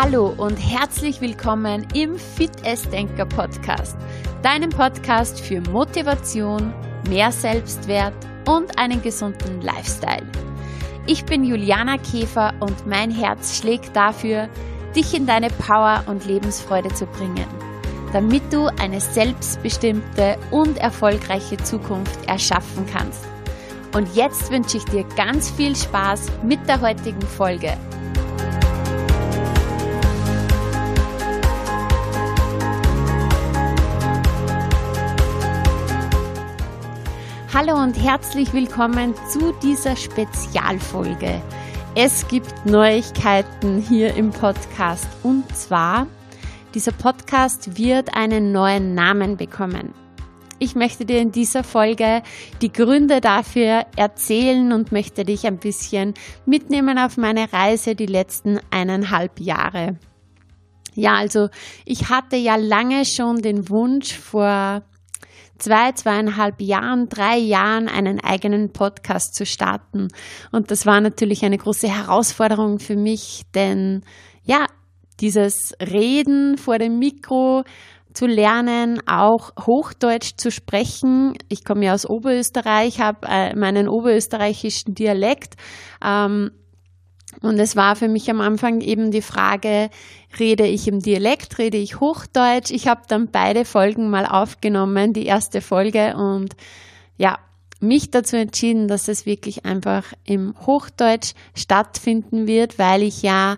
Hallo und herzlich willkommen im Fit Denker Podcast, deinem Podcast für Motivation, mehr Selbstwert und einen gesunden Lifestyle. Ich bin Juliana Käfer und mein Herz schlägt dafür, dich in deine Power und Lebensfreude zu bringen, damit du eine selbstbestimmte und erfolgreiche Zukunft erschaffen kannst. Und jetzt wünsche ich dir ganz viel Spaß mit der heutigen Folge. Hallo und herzlich willkommen zu dieser Spezialfolge. Es gibt Neuigkeiten hier im Podcast und zwar, dieser Podcast wird einen neuen Namen bekommen. Ich möchte dir in dieser Folge die Gründe dafür erzählen und möchte dich ein bisschen mitnehmen auf meine Reise die letzten eineinhalb Jahre. Ja, also ich hatte ja lange schon den Wunsch vor zwei, zweieinhalb Jahren, drei Jahren einen eigenen Podcast zu starten. Und das war natürlich eine große Herausforderung für mich, denn ja, dieses Reden vor dem Mikro zu lernen, auch Hochdeutsch zu sprechen. Ich komme ja aus Oberösterreich, habe äh, meinen oberösterreichischen Dialekt. Ähm, und es war für mich am Anfang eben die Frage, rede ich im Dialekt, rede ich Hochdeutsch? Ich habe dann beide Folgen mal aufgenommen, die erste Folge und ja, mich dazu entschieden, dass es wirklich einfach im Hochdeutsch stattfinden wird, weil ich ja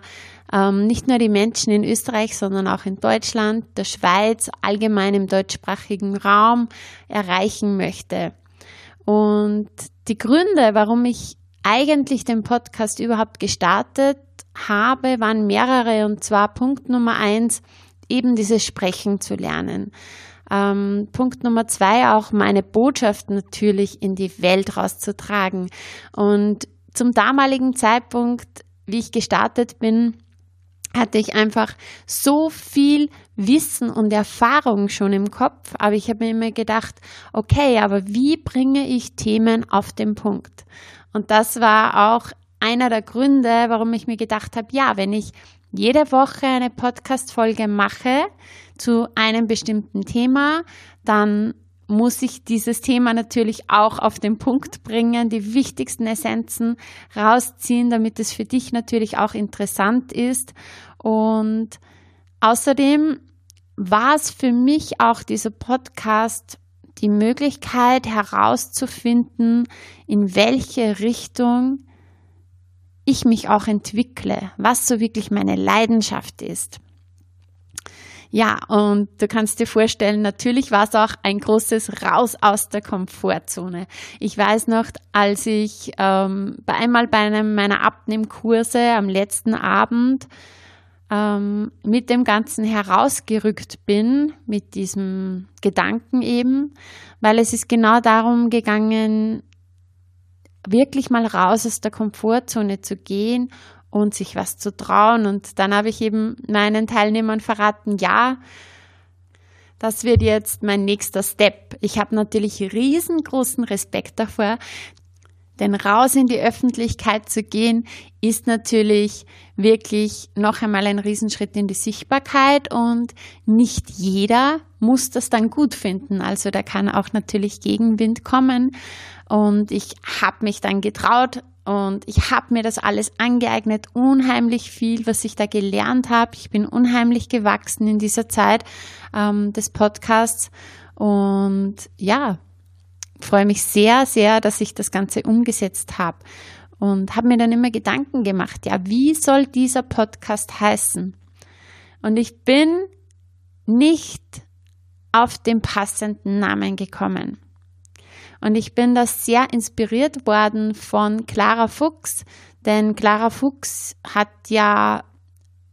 ähm, nicht nur die Menschen in Österreich, sondern auch in Deutschland, der Schweiz, allgemein im deutschsprachigen Raum erreichen möchte. Und die Gründe, warum ich eigentlich den Podcast überhaupt gestartet habe, waren mehrere. Und zwar Punkt Nummer eins, eben dieses Sprechen zu lernen. Ähm, Punkt Nummer zwei, auch meine Botschaft natürlich in die Welt rauszutragen. Und zum damaligen Zeitpunkt, wie ich gestartet bin, hatte ich einfach so viel Wissen und Erfahrung schon im Kopf, aber ich habe mir immer gedacht, okay, aber wie bringe ich Themen auf den Punkt? Und das war auch einer der Gründe, warum ich mir gedacht habe, ja, wenn ich jede Woche eine Podcast-Folge mache zu einem bestimmten Thema, dann muss ich dieses Thema natürlich auch auf den Punkt bringen, die wichtigsten Essenzen rausziehen, damit es für dich natürlich auch interessant ist. Und außerdem war es für mich auch dieser Podcast die Möglichkeit herauszufinden, in welche Richtung ich mich auch entwickle, was so wirklich meine Leidenschaft ist. Ja, und du kannst dir vorstellen, natürlich war es auch ein großes Raus aus der Komfortzone. Ich weiß noch, als ich ähm, bei einmal bei einem meiner Abnehmkurse am letzten Abend ähm, mit dem Ganzen herausgerückt bin, mit diesem Gedanken eben, weil es ist genau darum gegangen, wirklich mal raus aus der Komfortzone zu gehen und sich was zu trauen. Und dann habe ich eben meinen Teilnehmern verraten, ja, das wird jetzt mein nächster Step. Ich habe natürlich riesengroßen Respekt davor, denn raus in die Öffentlichkeit zu gehen, ist natürlich wirklich noch einmal ein Riesenschritt in die Sichtbarkeit und nicht jeder muss das dann gut finden. Also da kann auch natürlich Gegenwind kommen. Und ich habe mich dann getraut und ich habe mir das alles angeeignet, unheimlich viel, was ich da gelernt habe. Ich bin unheimlich gewachsen in dieser Zeit ähm, des Podcasts. Und ja, freue mich sehr, sehr, dass ich das Ganze umgesetzt habe und habe mir dann immer Gedanken gemacht, ja, wie soll dieser Podcast heißen? Und ich bin nicht auf den passenden Namen gekommen. Und ich bin da sehr inspiriert worden von Clara Fuchs, denn Clara Fuchs hat ja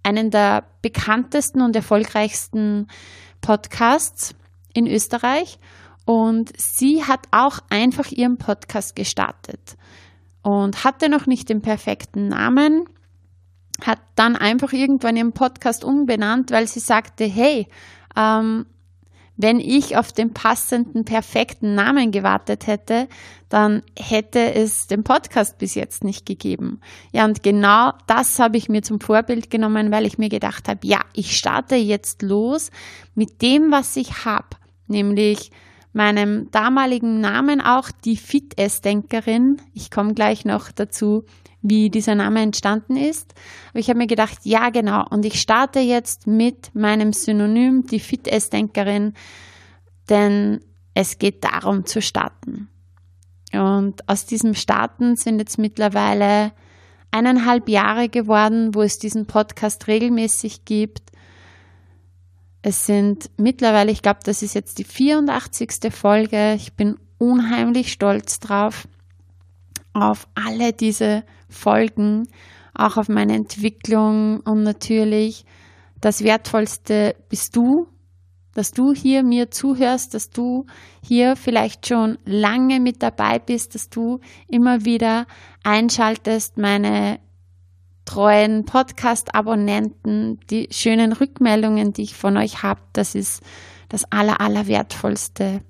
einen der bekanntesten und erfolgreichsten Podcasts in Österreich und sie hat auch einfach ihren Podcast gestartet und hatte noch nicht den perfekten Namen, hat dann einfach irgendwann ihren Podcast umbenannt, weil sie sagte, hey, ähm, wenn ich auf den passenden, perfekten Namen gewartet hätte, dann hätte es den Podcast bis jetzt nicht gegeben. Ja, und genau das habe ich mir zum Vorbild genommen, weil ich mir gedacht habe, ja, ich starte jetzt los mit dem, was ich habe, nämlich meinem damaligen Namen auch die Fit-Ess-Denkerin. Ich komme gleich noch dazu, wie dieser Name entstanden ist. Aber ich habe mir gedacht, ja genau, und ich starte jetzt mit meinem Synonym, die Fit-Ess-Denkerin, denn es geht darum zu starten. Und aus diesem Starten sind jetzt mittlerweile eineinhalb Jahre geworden, wo es diesen Podcast regelmäßig gibt. Es sind mittlerweile, ich glaube, das ist jetzt die 84. Folge. Ich bin unheimlich stolz drauf, auf alle diese Folgen, auch auf meine Entwicklung und natürlich das Wertvollste bist du, dass du hier mir zuhörst, dass du hier vielleicht schon lange mit dabei bist, dass du immer wieder einschaltest, meine treuen Podcast-Abonnenten, die schönen Rückmeldungen, die ich von euch habe, das ist das Aller, Allerwertvollste.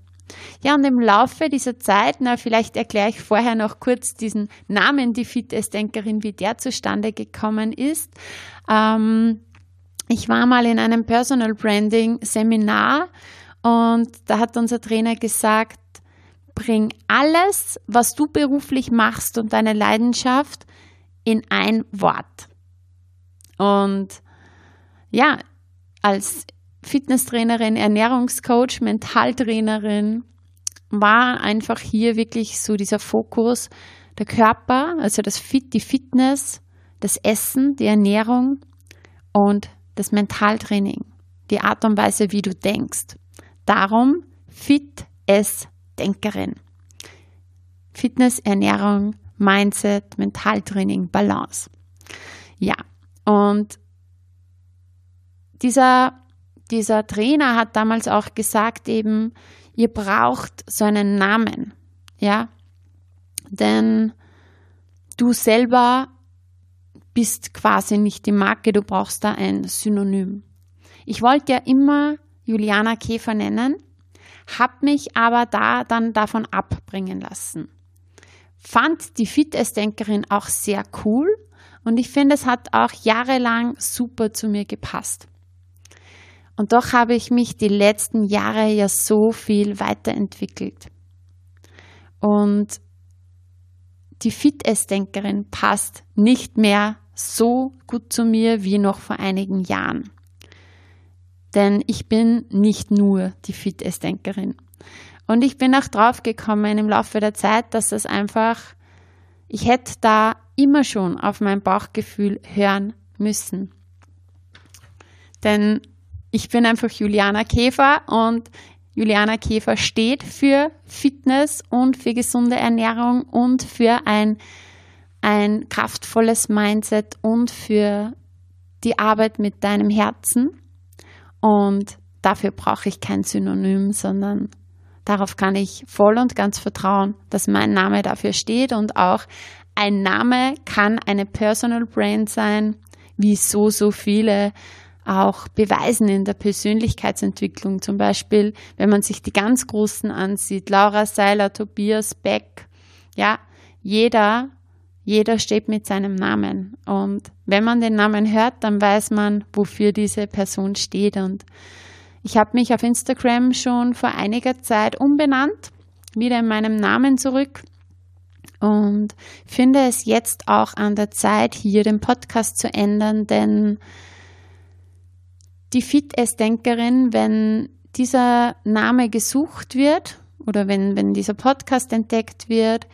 Ja, und im Laufe dieser Zeit, na, vielleicht erkläre ich vorher noch kurz diesen Namen, die Fitnessdenkerin, wie der zustande gekommen ist. Ähm, ich war mal in einem Personal Branding Seminar und da hat unser Trainer gesagt, bring alles, was du beruflich machst und deine Leidenschaft in ein Wort. Und ja, als Fitnesstrainerin, Ernährungscoach, Mentaltrainerin war einfach hier wirklich so dieser Fokus der Körper, also das Fit, die Fitness, das Essen, die Ernährung und das Mentaltraining, die Art und Weise, wie du denkst. Darum Fit es Denkerin. Fitness, Ernährung, Mindset, Mentaltraining, Balance. Ja, und dieser dieser Trainer hat damals auch gesagt eben, ihr braucht so einen Namen, ja, denn du selber bist quasi nicht die Marke, du brauchst da ein Synonym. Ich wollte ja immer Juliana Käfer nennen, habe mich aber da dann davon abbringen lassen. Fand die Fitnessdenkerin auch sehr cool und ich finde, es hat auch jahrelang super zu mir gepasst. Und doch habe ich mich die letzten Jahre ja so viel weiterentwickelt. Und die Fit-Ess-Denkerin passt nicht mehr so gut zu mir wie noch vor einigen Jahren. Denn ich bin nicht nur die Fit-Ess-Denkerin. Und ich bin auch drauf gekommen im Laufe der Zeit, dass es einfach, ich hätte da immer schon auf mein Bauchgefühl hören müssen. Denn ich bin einfach Juliana Käfer und Juliana Käfer steht für Fitness und für gesunde Ernährung und für ein, ein kraftvolles Mindset und für die Arbeit mit deinem Herzen. Und dafür brauche ich kein Synonym, sondern darauf kann ich voll und ganz vertrauen, dass mein Name dafür steht und auch ein Name kann eine Personal Brand sein, wie so, so viele auch beweisen in der Persönlichkeitsentwicklung. Zum Beispiel, wenn man sich die ganz Großen ansieht, Laura Seiler, Tobias Beck, ja, jeder, jeder steht mit seinem Namen. Und wenn man den Namen hört, dann weiß man, wofür diese Person steht. Und ich habe mich auf Instagram schon vor einiger Zeit umbenannt, wieder in meinem Namen zurück und finde es jetzt auch an der Zeit, hier den Podcast zu ändern, denn die Fit-Ess-Denkerin, wenn dieser Name gesucht wird oder wenn, wenn dieser Podcast entdeckt wird,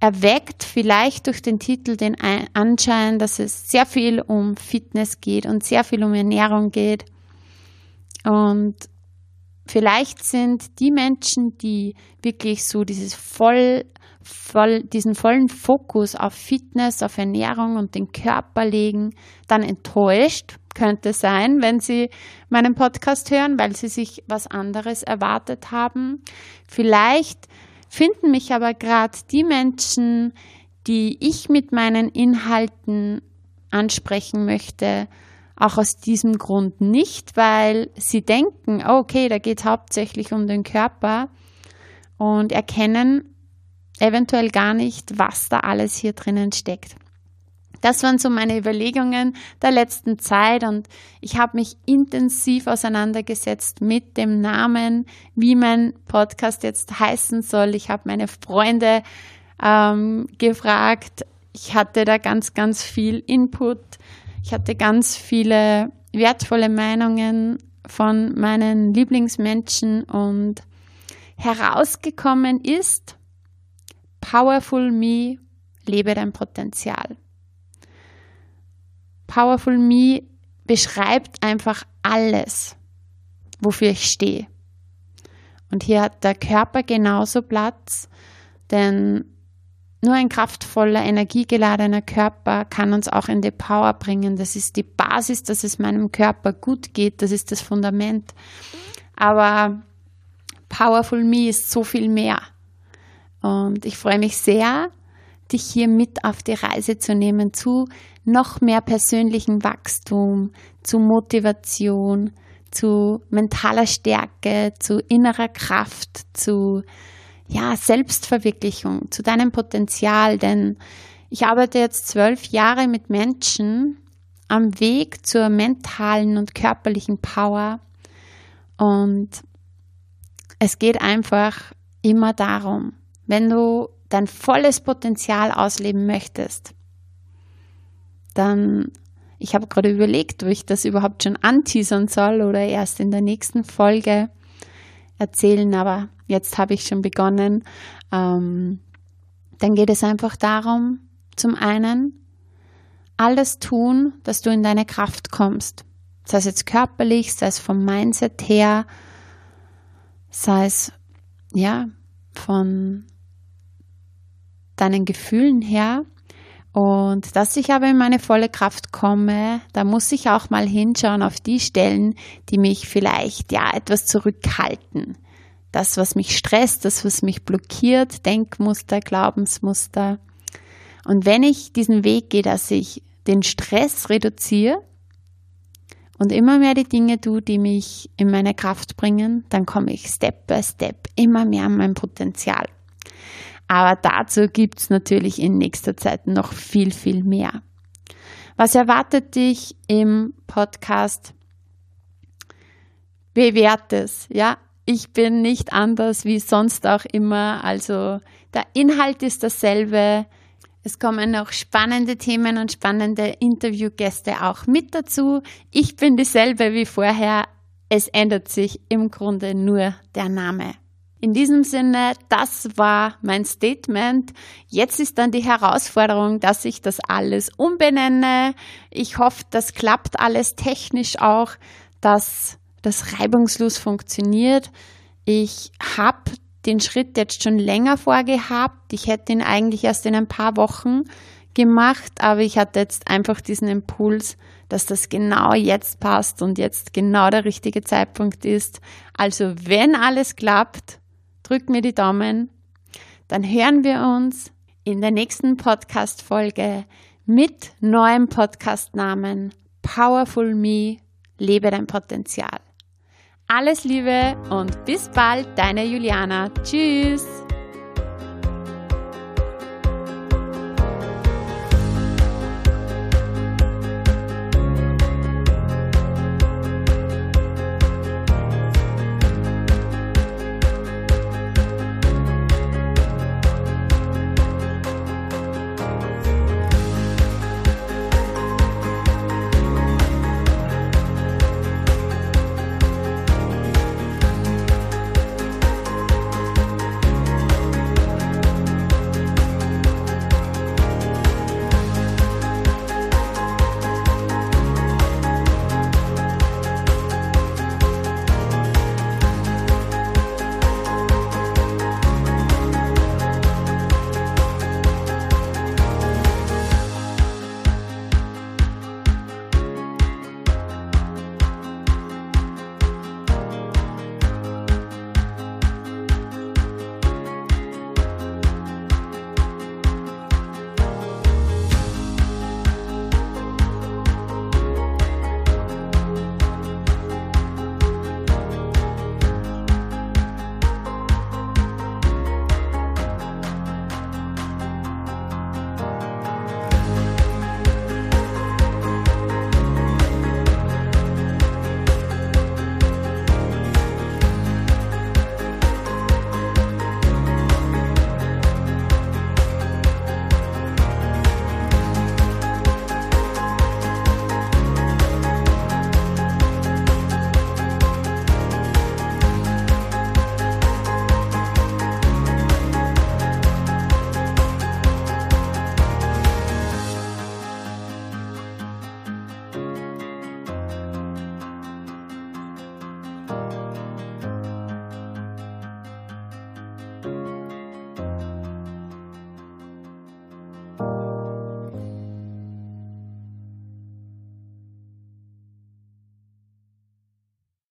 erweckt vielleicht durch den Titel den Anschein, dass es sehr viel um Fitness geht und sehr viel um Ernährung geht. Und vielleicht sind die Menschen, die wirklich so dieses voll, voll, diesen vollen Fokus auf Fitness, auf Ernährung und den Körper legen, dann enttäuscht, könnte sein, wenn Sie meinen Podcast hören, weil Sie sich was anderes erwartet haben. Vielleicht finden mich aber gerade die Menschen, die ich mit meinen Inhalten ansprechen möchte, auch aus diesem Grund nicht, weil sie denken, oh, okay, da geht es hauptsächlich um den Körper und erkennen eventuell gar nicht, was da alles hier drinnen steckt. Das waren so meine Überlegungen der letzten Zeit und ich habe mich intensiv auseinandergesetzt mit dem Namen, wie mein Podcast jetzt heißen soll. Ich habe meine Freunde ähm, gefragt. Ich hatte da ganz, ganz viel Input. Ich hatte ganz viele wertvolle Meinungen von meinen Lieblingsmenschen und herausgekommen ist, Powerful Me, lebe dein Potenzial. Powerful Me beschreibt einfach alles, wofür ich stehe. Und hier hat der Körper genauso Platz, denn nur ein kraftvoller, energiegeladener Körper kann uns auch in die Power bringen. Das ist die Basis, dass es meinem Körper gut geht. Das ist das Fundament. Aber Powerful Me ist so viel mehr. Und ich freue mich sehr, dich hier mit auf die Reise zu nehmen zu noch mehr persönlichem Wachstum, zu Motivation, zu mentaler Stärke, zu innerer Kraft, zu ja, Selbstverwirklichung, zu deinem Potenzial, denn ich arbeite jetzt zwölf Jahre mit Menschen am Weg zur mentalen und körperlichen Power. Und es geht einfach immer darum, wenn du dein volles Potenzial ausleben möchtest, dann, ich habe gerade überlegt, ob ich das überhaupt schon anteasern soll oder erst in der nächsten Folge erzählen, aber jetzt habe ich schon begonnen. Ähm, dann geht es einfach darum, zum einen, alles tun, dass du in deine Kraft kommst. Sei es jetzt körperlich, sei es vom Mindset her, sei es ja von deinen Gefühlen her. Und dass ich aber in meine volle Kraft komme, da muss ich auch mal hinschauen auf die Stellen, die mich vielleicht ja etwas zurückhalten. Das, was mich stresst, das, was mich blockiert, Denkmuster, Glaubensmuster. Und wenn ich diesen Weg gehe, dass ich den Stress reduziere und immer mehr die Dinge tue, die mich in meine Kraft bringen, dann komme ich Step by Step immer mehr an mein Potenzial. Aber dazu gibt es natürlich in nächster Zeit noch viel, viel mehr. Was erwartet dich im Podcast? Bewährt es, ja. Ich bin nicht anders wie sonst auch immer. Also der Inhalt ist dasselbe. Es kommen noch spannende Themen und spannende Interviewgäste auch mit dazu. Ich bin dieselbe wie vorher. Es ändert sich im Grunde nur der Name. In diesem Sinne, das war mein Statement. Jetzt ist dann die Herausforderung, dass ich das alles umbenenne. Ich hoffe, das klappt alles technisch auch, dass das reibungslos funktioniert. Ich habe den Schritt jetzt schon länger vorgehabt. Ich hätte ihn eigentlich erst in ein paar Wochen gemacht, aber ich hatte jetzt einfach diesen Impuls, dass das genau jetzt passt und jetzt genau der richtige Zeitpunkt ist. Also wenn alles klappt, drück mir die Daumen. Dann hören wir uns in der nächsten Podcast-Folge mit neuem Podcastnamen Powerful Me, lebe dein Potenzial. Alles Liebe und bis bald, deine Juliana. Tschüss.